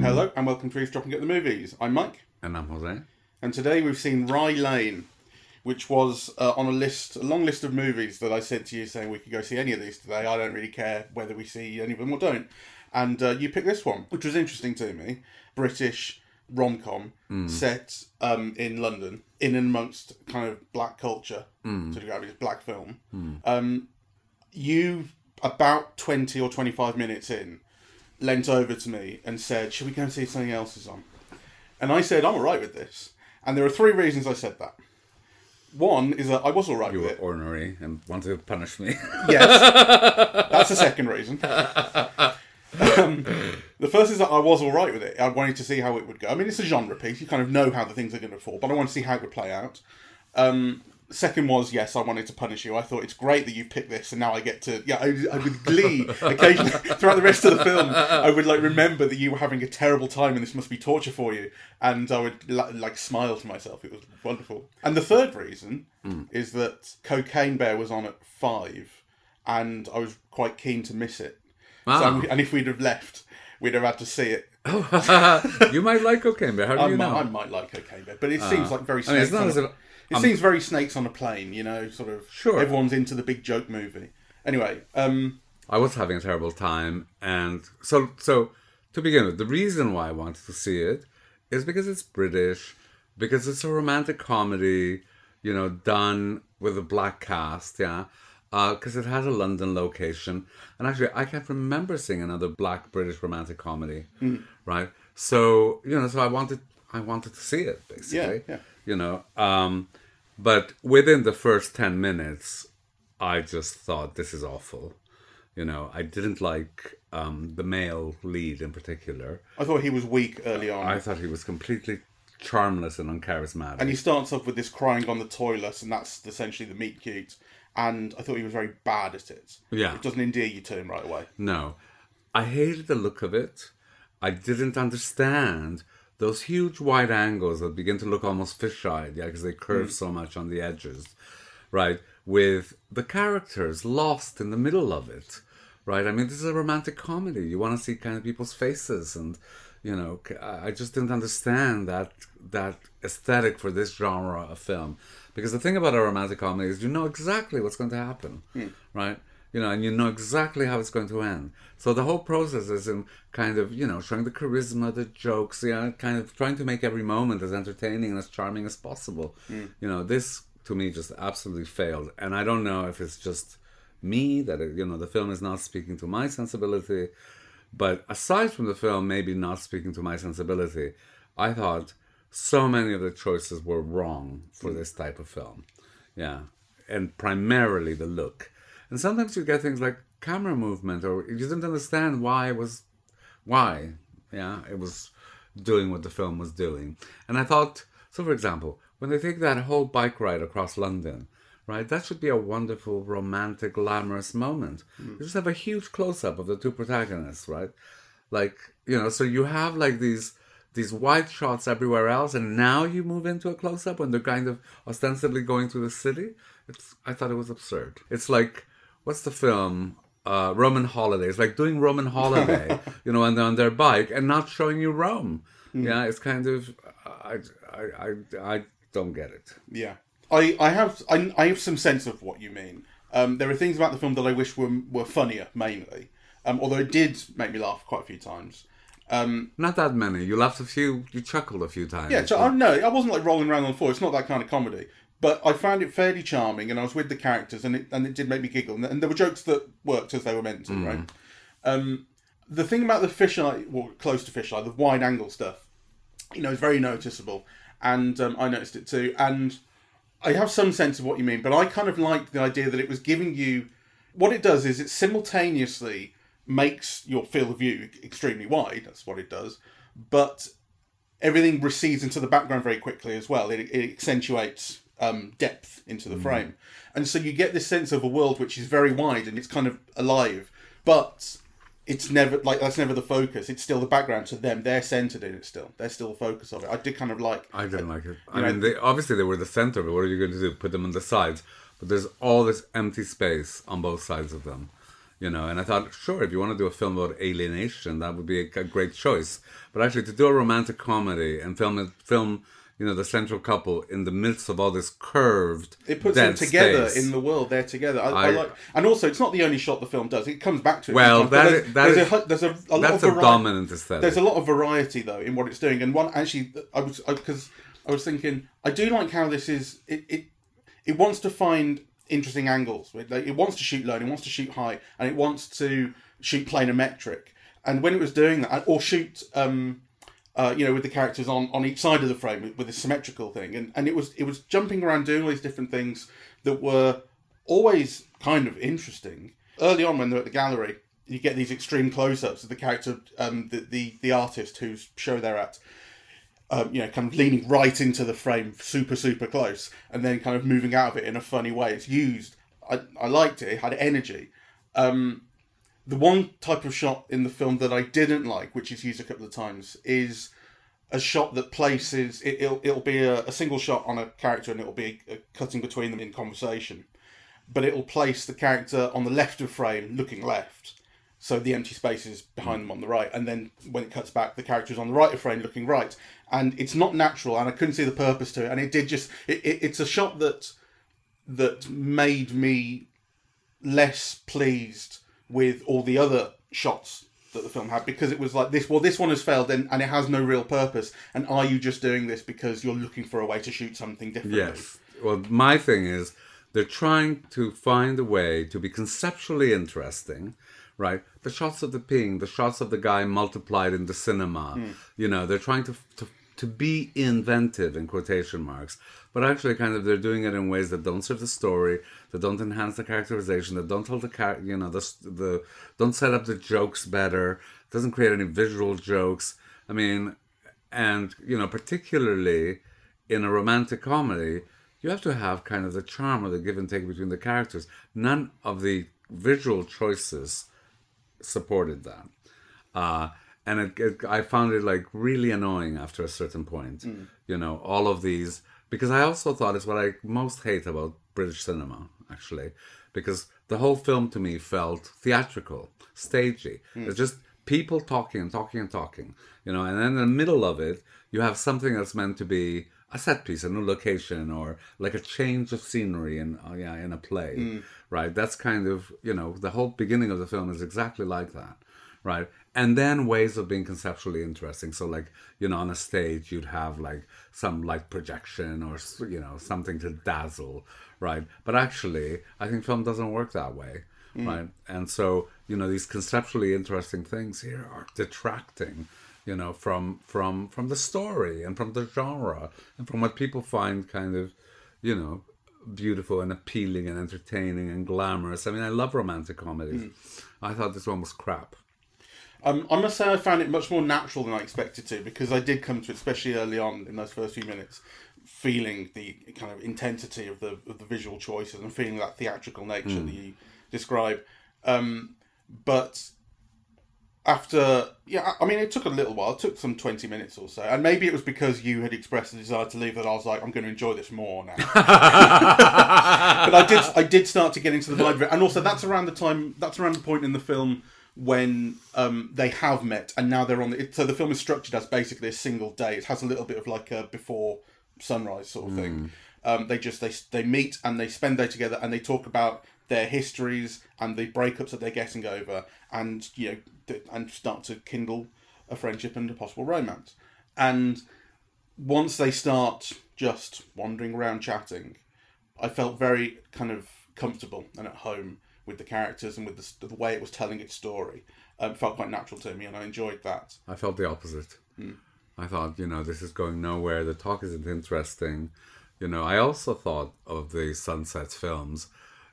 Hello and welcome to Eavesdropping at the Movies. I'm Mike, And I'm Jose. and today we've seen Rye Lane, which was uh, on a list, a long list of movies that I said to you saying we could go see any of these today. I don't really care whether we see any of them or don't. And uh, you picked this one, which was interesting to me. British rom com set um, in London, in and amongst kind of black culture, to describe it as black film. Um, you, about 20 or 25 minutes in, leant over to me and said, Should we go and see if something else is on? And I said, I'm all right with this. And there are three reasons I said that. One is that I was all right You with were it. ornery and wanted to punish me. Yes. That's the second reason. Um, the first is that I was all right with it. I wanted to see how it would go. I mean, it's a genre piece. You kind of know how the things are going to fall, but I want to see how it would play out. Um, second was, yes, I wanted to punish you. I thought it's great that you picked this, and now I get to, yeah, I, I with glee, occasionally, throughout the rest of the film, I would, like, remember that you were having a terrible time and this must be torture for you. And I would, like, smile to myself. It was wonderful. And the third reason is that Cocaine Bear was on at five, and I was quite keen to miss it. Wow. So, and if we'd have left, we'd have had to see it. you might like cocaine, but how do I, you might, know? I might like Cocaine Bear, but it seems like very I mean, snakes. it's not on as a, it seems very snakes on a plane, you know, sort of. Sure. Everyone's into the big joke movie. Anyway, um, I was having a terrible time, and so so to begin with, the reason why I wanted to see it is because it's British, because it's a romantic comedy, you know, done with a black cast, yeah, because it has a London location, and actually I can't remember seeing another black British romantic comedy, right? So you know, so I wanted I wanted to see it basically, yeah. you know, um, but within the first ten minutes. I just thought this is awful. You know, I didn't like um, the male lead in particular. I thought he was weak early on. I thought he was completely charmless and uncharismatic. and he starts off with this crying on the toilet, and that's essentially the meet cute. And I thought he was very bad at it. Yeah. It doesn't endear you to him right away. no, I hated the look of it. I didn't understand those huge wide angles that begin to look almost fish-eyed, yeah, because they curve mm. so much on the edges, right? With the characters lost in the middle of it, right? I mean, this is a romantic comedy. You want to see kind of people's faces, and you know, I just didn't understand that that aesthetic for this genre of film. Because the thing about a romantic comedy is you know exactly what's going to happen, hmm. right? You know, and you know exactly how it's going to end. So the whole process is in kind of, you know, showing the charisma, the jokes, yeah, kind of trying to make every moment as entertaining and as charming as possible. Hmm. You know, this to me just absolutely failed. And I don't know if it's just me that, it, you know, the film is not speaking to my sensibility. But aside from the film maybe not speaking to my sensibility, I thought so many of the choices were wrong for mm. this type of film. Yeah. And primarily the look. And sometimes you get things like camera movement or you didn't understand why it was why. Yeah, it was doing what the film was doing. And I thought so for example, when they take that whole bike ride across London, right? That should be a wonderful, romantic, glamorous moment. Mm. You just have a huge close up of the two protagonists, right? Like, you know, so you have like these these wide shots everywhere else, and now you move into a close up when they're kind of ostensibly going through the city. It's I thought it was absurd. It's like what's the film? Uh, Roman holidays, like doing Roman Holiday, you know, and they're on their bike and not showing you Rome. Yeah, it's kind of I, I, I, I don't get it. Yeah, I, I have I, I have some sense of what you mean. Um, there are things about the film that I wish were were funnier, mainly. Um, although it did make me laugh quite a few times. Um, Not that many. You laughed a few. You chuckled a few times. yeah, so I no, I wasn't like rolling around on the floor. It's not that kind of comedy. But I found it fairly charming, and I was with the characters, and it and it did make me giggle. And, and there were jokes that worked as they were meant to, right? Um, the thing about the fisheye, well, close to fisheye, the wide angle stuff, you know, is very noticeable, and um, I noticed it too. And I have some sense of what you mean, but I kind of liked the idea that it was giving you what it does is it simultaneously makes your field of view extremely wide. That's what it does, but everything recedes into the background very quickly as well. It, it accentuates um, depth into the frame, and so you get this sense of a world which is very wide and it's kind of alive, but it's never like that's never the focus. It's still the background to them. They're centered in it still. They're still the focus of it. I did kind of like. I didn't like it. I know- mean, they obviously they were the center. But what are you going to do? Put them on the sides? but there's all this empty space on both sides of them. You know, and I thought, sure, if you want to do a film about alienation, that would be a, a great choice. But actually, to do a romantic comedy and film film you know the central couple in the midst of all this curved It puts them together space. in the world. They're together. I, I, I- like, and also it's not the only shot the film does. It comes back to it. Well, sometimes, that but is- there's, that there's a is- there's a, a lot that's of a dominant aesthetic. There's a lot of variety though in what it's doing, and one actually I was because I, was thinking I do like how this is. It it, it wants to find interesting angles. It, wants to shoot low, it wants to shoot high, and it wants to shoot planimetric. And when it was doing that, or shoot. Um, uh, you know, with the characters on, on each side of the frame with, with a symmetrical thing, and, and it was it was jumping around doing all these different things that were always kind of interesting. Early on, when they're at the gallery, you get these extreme close-ups of the character, um, the, the the artist whose show they're at, um, you know, kind of leaning right into the frame, super super close, and then kind of moving out of it in a funny way. It's used. I, I liked it. It had energy. Um, the one type of shot in the film that I didn't like, which is used a couple of times, is a shot that places it, it'll it'll be a, a single shot on a character and it'll be a, cutting between them in conversation, but it'll place the character on the left of frame, looking left, so the empty space is behind them on the right, and then when it cuts back, the character is on the right of frame, looking right, and it's not natural, and I couldn't see the purpose to it, and it did just it, it, it's a shot that that made me less pleased with all the other shots that the film had because it was like this well this one has failed and, and it has no real purpose and are you just doing this because you're looking for a way to shoot something differently Yes. Well, my thing is they're trying to find a way to be conceptually interesting, right? The shots of the ping, the shots of the guy multiplied in the cinema. Hmm. You know, they're trying to, to to be inventive in quotation marks, but actually, kind of, they're doing it in ways that don't serve the story, that don't enhance the characterization, that don't tell the you know, the the don't set up the jokes better, doesn't create any visual jokes. I mean, and you know, particularly in a romantic comedy, you have to have kind of the charm of the give and take between the characters. None of the visual choices supported that. Uh, and it, it, I found it like really annoying after a certain point. You know, all of these because I also thought it's what I most hate about British cinema, actually, because the whole film to me felt theatrical, stagey. It's just people talking and talking and talking, you know, and then in the middle of it, you have something that's meant to be a set piece, a new location, or like a change of scenery in uh, yeah in a play, right? That's kind of you know the whole beginning of the film is exactly like that, right? And then ways of being conceptually interesting. So like you know on a stage you'd have like some light projection or you know something to dazzle, right? But actually, I think film doesn't work that way. Mm. Right, and so you know these conceptually interesting things here are detracting you know from from from the story and from the genre and from what people find kind of you know beautiful and appealing and entertaining and glamorous i mean i love romantic comedies mm. i thought this one was crap um, I must say I found it much more natural than I expected to because I did come to it, especially early on in those first few minutes, feeling the kind of intensity of the of the visual choices and feeling that theatrical nature that you describe. Um, but after, yeah, I mean, it took a little while. It took some twenty minutes or so, and maybe it was because you had expressed a desire to leave that I was like, I'm going to enjoy this more now. but I did, I did start to get into the vibe of it, and also that's around the time, that's around the point in the film when um, they have met and now they're on the so the film is structured as basically a single day. It has a little bit of like a before sunrise sort of thing. Um, they just they they meet and they spend day together and they talk about their histories and the breakups that they're getting over and you know th- and start to kindle a friendship and a possible romance. And once they start just wandering around chatting I felt very kind of comfortable and at home with the characters and with the, the way it was telling its story. Um, felt quite natural to me, and I enjoyed that. i felt the opposite i thought you know this is going nowhere the talk isn't interesting you know i also thought of the sunsets films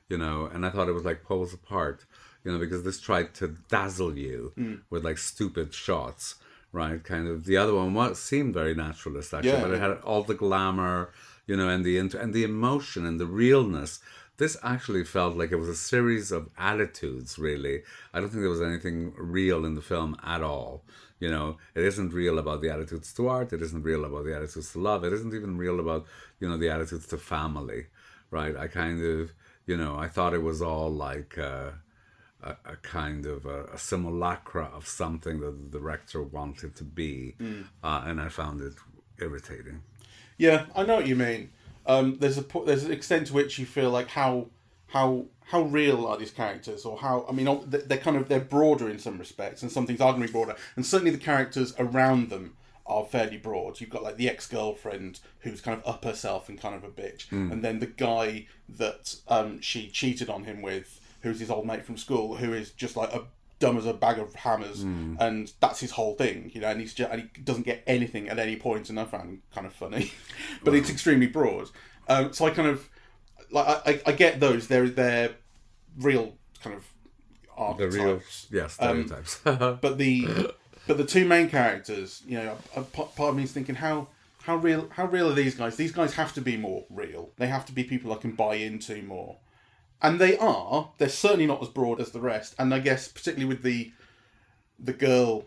you know and i thought it was like poles apart you know because this tried to dazzle you with like stupid shots right kind of the other one was seemed very naturalist actually Yeah, but it yeah. had all the glamour you know and the inter- and the emotion and the realness this actually felt like it was a series of attitudes really i don't think there was anything real in the film at all you know it isn't real about the attitudes to art it isn't real about the attitudes to love it isn't even real about you know the attitudes to family right? I kind of, you know, I thought it was all like uh, a, a kind of a, a simulacra of something that the director wanted to be, uh, and I found it irritating. Yeah, I know what you mean. Um, there's a there's an extent to which you feel like how how how real are these characters, or how I mean they- they're kind of they're broader in some respects, and some things are going to be broader, and certainly the characters around them are fairly broad. You've got like the ex girlfriend who's kind of up herself and kind of a bitch, and then the guy that um, she cheated on him with, who's his old mate from school, who is just like a dumb as a bag of hammers, and that's his whole thing, you know. And he's just, and he doesn't get anything at any point, and I found kind of funny, but it's extremely broad. Um, so I kind of like I, I, get those. They're they're real kind of The real, yeah, stereotypes. But the but the two main characters, you know, part of me is thinking how how real how real are these guys? These guys have to be more real. They have to be people I can buy into more, and they are. They're certainly not as broad as the rest. And I guess particularly with the the girl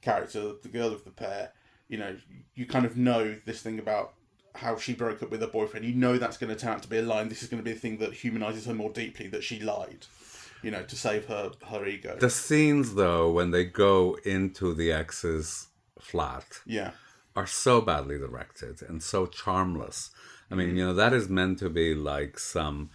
character, the girl of the pair, you know, you kind of know this thing about how she broke up with her boyfriend. You know that's going to turn out to be a lie. And this is going to be a thing that humanizes her more deeply. That she lied, you know, to save her her ego. the scenes, though, when they go into the ex's flat, yeah. are so badly directed and so charmless. I mean, you know, that is meant to be like some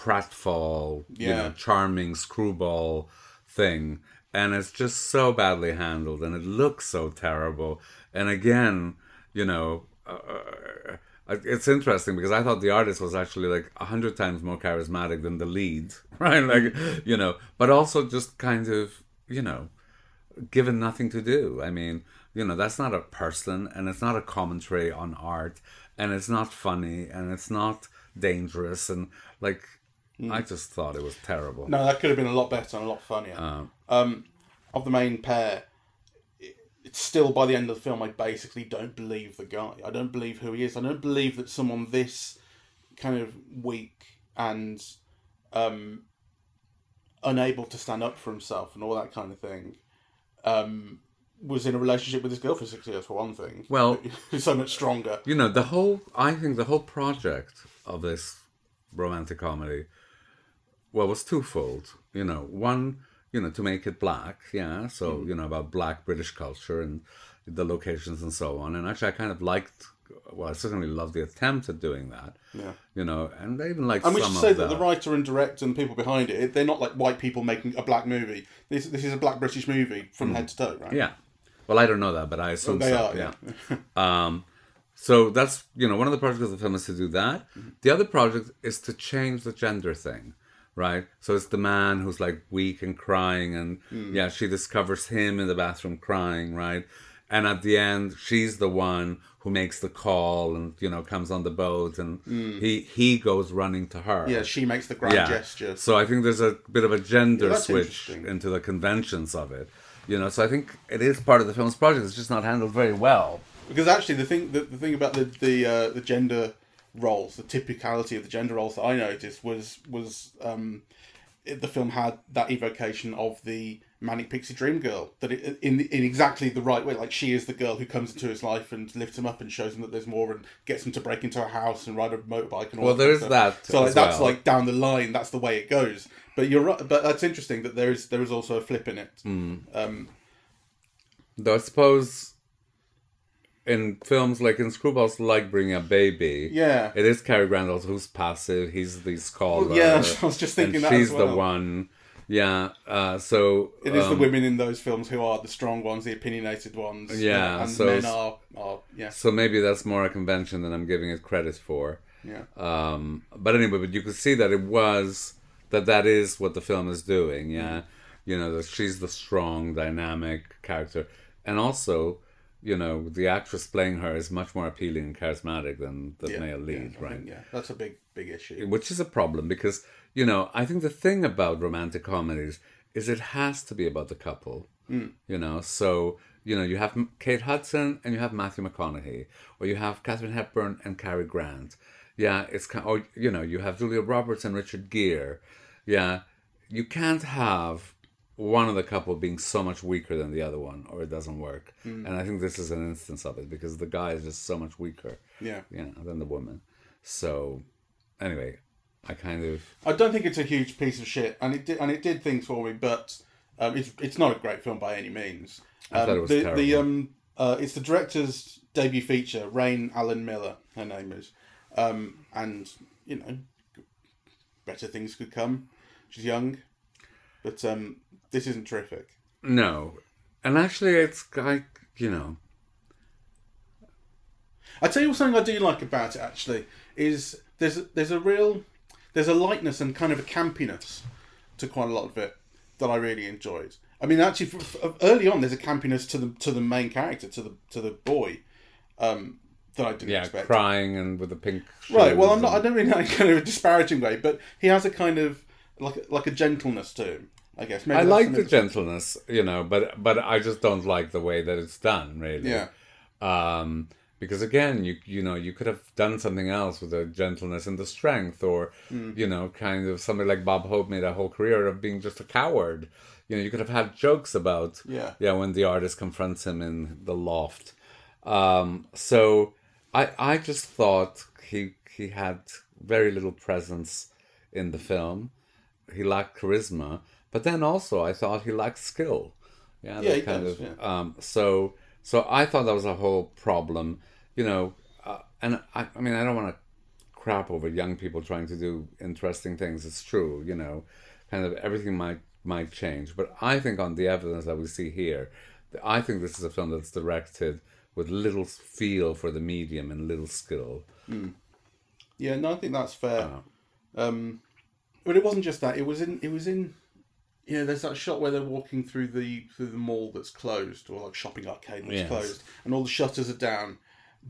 pratfall, you know, charming screwball thing. And it's just so badly handled and it looks so terrible. And again, you know, uh, it's interesting because I thought the artist was actually like a hundred times more charismatic than the lead, right? Like, you know, but also just kind of, you know, given nothing to do. I mean, you know, that's not a person and it's not a commentary on art and it's not funny and it's not dangerous and like I just thought it was terrible. No, that could have been a lot better and a lot funnier. um, of the main pair, it's still by the end of the film, I basically don't believe the guy. I don't believe who he is. I don't believe that someone this kind of weak and um, unable to stand up for himself and all that kind of thing um, was in a relationship with his girl for six years, for one thing. Well- he's so much stronger. You know, the whole I think the whole project of this romantic comedy well was twofold. You know, one, you know, to make it black, yeah, so, you know, about black British culture and the locations and so on. And actually I kind of liked well, I certainly loved the attempt at doing that. Yeah. You know, and I even like. And we some should say the, that the writer and director and people behind it, they're not like white people making a black movie. This this is a black British movie from head to toe, right? Mm. Yeah. Well, I don't know that, but I assume They so. are, yeah. yeah. um, so that's you know one of the projects of the film is to do that. The other project is to change the gender thing, right? So it's the man who's like weak and crying, and yeah, she discovers him in the bathroom crying, right? And at the end, she's the one who makes the call and you know comes on the boat, and he he goes running to her. Yeah, she makes the grand gesture. So I think there's a bit of a gender Yeah, switch into the conventions of it. You know, so I think it is part of the film's project. It's just not handled very well. Because actually, the thing the, the thing about the the uh, the gender roles, the typicality of the gender roles that I noticed was was um, it, the film had that evocation of the manic pixie dream girl that it, in in exactly the right way. Like she is the girl who comes into his life and lifts him up and shows him that there's more and gets him to break into a house and ride a motorbike and all. Well, there is that. So like, that's well. like down the line. That's the way it goes. But you're right. But that's interesting that there is there is also a flip in it. Mm. Um, Though I suppose in films like in Screwballs, like Bringing a Baby, yeah. it is Cary Grant who's passive. He's the scholar. yeah, I was just thinking that she's as well. the one. Yeah. Uh, so It is the um, women in those films who are the strong ones, the opinionated ones. Yeah, and so men are, are yeah, So maybe that's more a convention than I'm giving it credit for. yeah, Um, but anyway, but you could see that it was that that is what the film is doing. Yeah, you know that she's the strong, dynamic character, and also, you know, the actress playing her is much more appealing and charismatic than the yeah, male lead, yeah, right? think, yeah, that's a big, big issue. Which is a problem because you know I think the thing about romantic comedies is it has to be about the couple. Hmm. You know, so you know you have Kate Hudson and you have Matthew McConaughey, or you have Katharine Hepburn and Cary Grant. Yeah, it's kind. Or you know you have Julia Roberts and Richard Gere. Yeah, you can't have one of the couple being so much weaker than the other one, or it doesn't work. And I think this is an instance of it because the guy is just so much weaker Yeah, you know, than the woman. So, anyway, I kind of I don't think it's a huge piece of shit, and it did, and it did things for me, but um, it's it's not a great film by any means. Um, I thought it was the, terrible. the um uh, it's the director's debut feature, Raine Allen-Miller, her name is, um, and you know, better things could come. She's young, but um, this isn't terrific. no, and actually it's I you know I tell you something I do like about it actually is there's there's a real there's a lightness and kind of a campiness to quite a lot of it that I really enjoyed. I mean, actually, f f early on, there's a campiness to the to the main character to the to the boy um, that I didn't yeah expect. crying and with the pink Right. Well, I'm not. I don't mean that in kind of a disparaging way, but he has a kind of like like a gentleness to him. I guess. Maybe I like the gentleness, you know, but but I just don't like the way that it's done, really. Yeah. Um, because again, you you know, you could have done something else with the gentleness and the strength, or Hmm. you know, kind of somebody like Bob Hope made a whole career of being just a coward. You know, you could have had jokes about Yeah. yeah when the artist confronts him in the loft. Um, so I I just thought he he had very little presence in the film. He lacked charisma, but then also I thought he lacked skill. Yeah, Yeah, that he kind does, of. yeah. Um, so so I thought that was a whole problem. You know, uh, and I I mean I don't want to crap over young people trying to do interesting things. It's true, you know, kind of everything might might change. But I think on the evidence that we see here, I think this is a film that's directed with little feel for the medium and little skill. Yeah, no, I think that's fair. Uh-huh. Um, but it wasn't just that. It was in. It was in. You know, there's that shot where they're walking through the through the mall that's closed, or like shopping arcade that's Yes. closed, and all the shutters are down,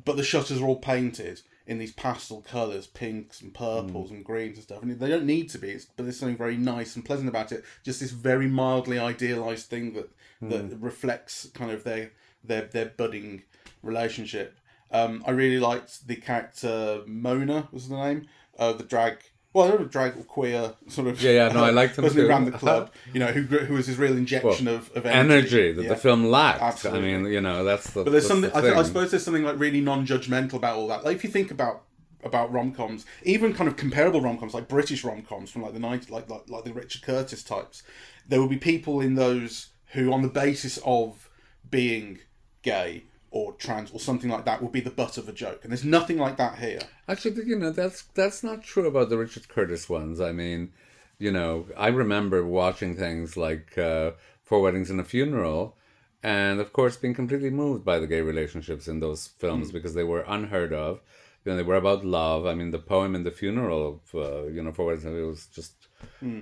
but the shutters are all painted in these pastel colours, pinks and purples Mm. and greens and stuff. And they don't need to be, it's, but there's something very nice and pleasant about it. Just this very mildly idealised thing that that Mm. reflects kind of their their their budding relationship. Um, I really liked the character Mona was the name, uh, the drag. Well, don't know, drag or queer sort of. Yeah, yeah, no, I liked him person who too. ran the club. You know, who who was his real injection of, of energy. Energy that Yeah. the film lacked. Absolutely. I mean, you know, that's the. But there's something. the I, I suppose there's something like really non-judgmental about all that. Like if you think about about rom coms, even kind of comparable rom coms, like British rom coms from like the 90s, like, like like the Richard Curtis types, there will be people in those who, on the basis of being gay or trans or something like that, will be the butt of a joke. And there's nothing like that here. Actually, you know, that's that's not true about the Richard Curtis ones. I mean, you know, I remember watching things like uh, Four Weddings and a Funeral, and of course being completely moved by the gay relationships in those films because they were unheard of. You know, they were about love. I mean, the poem in the funeral of uh, you know Four Weddings and a Funeral was just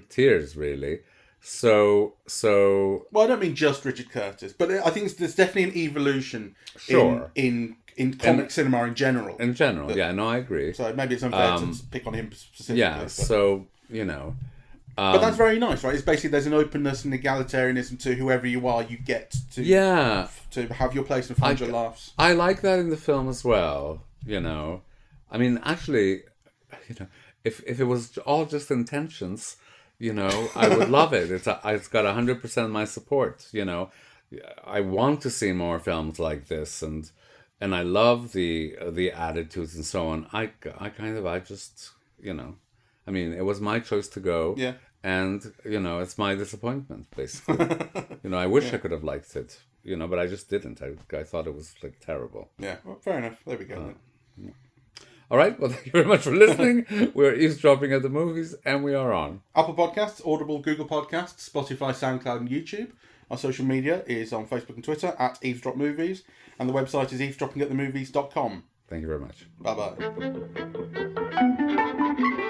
tears, really. So, so Well, I don't mean just Richard Curtis, but I think there's definitely an evolution Sure. in in, in comic cinema in general. in general, yeah, no, I agree. so maybe it's unfair to pick on him specifically. Um, Yeah, but- so you know, But that's very nice, right? It's basically there's an openness and egalitarianism to whoever you are, you get to yeah, to have your place and find I- your laughs. I like that in the film as well. You know, I mean, actually, you know, if if it was all just intentions, you know, I would love it. It's a, it's got hundred percent of my support. You know, I want to see more films like this, and and I love the the attitudes and so on. I I kind of I just you know, I mean, it was my choice to go. Yeah. And you know, it's my disappointment, basically. you know, I wish I could have liked it, you know, but I just didn't. I, I thought it was like terrible. Yeah, well, fair enough. There we go. Uh, then. All right. Well, thank you very much for listening. We're eavesdropping at the movies, and we are on. Apple Podcasts, Audible, Google Podcasts, Spotify, SoundCloud, and YouTube. Our social media is on Facebook and Twitter at Eavesdrop Movies, and the website is eavesdroppingatthemovies.com. Thank you very much. Bye bye.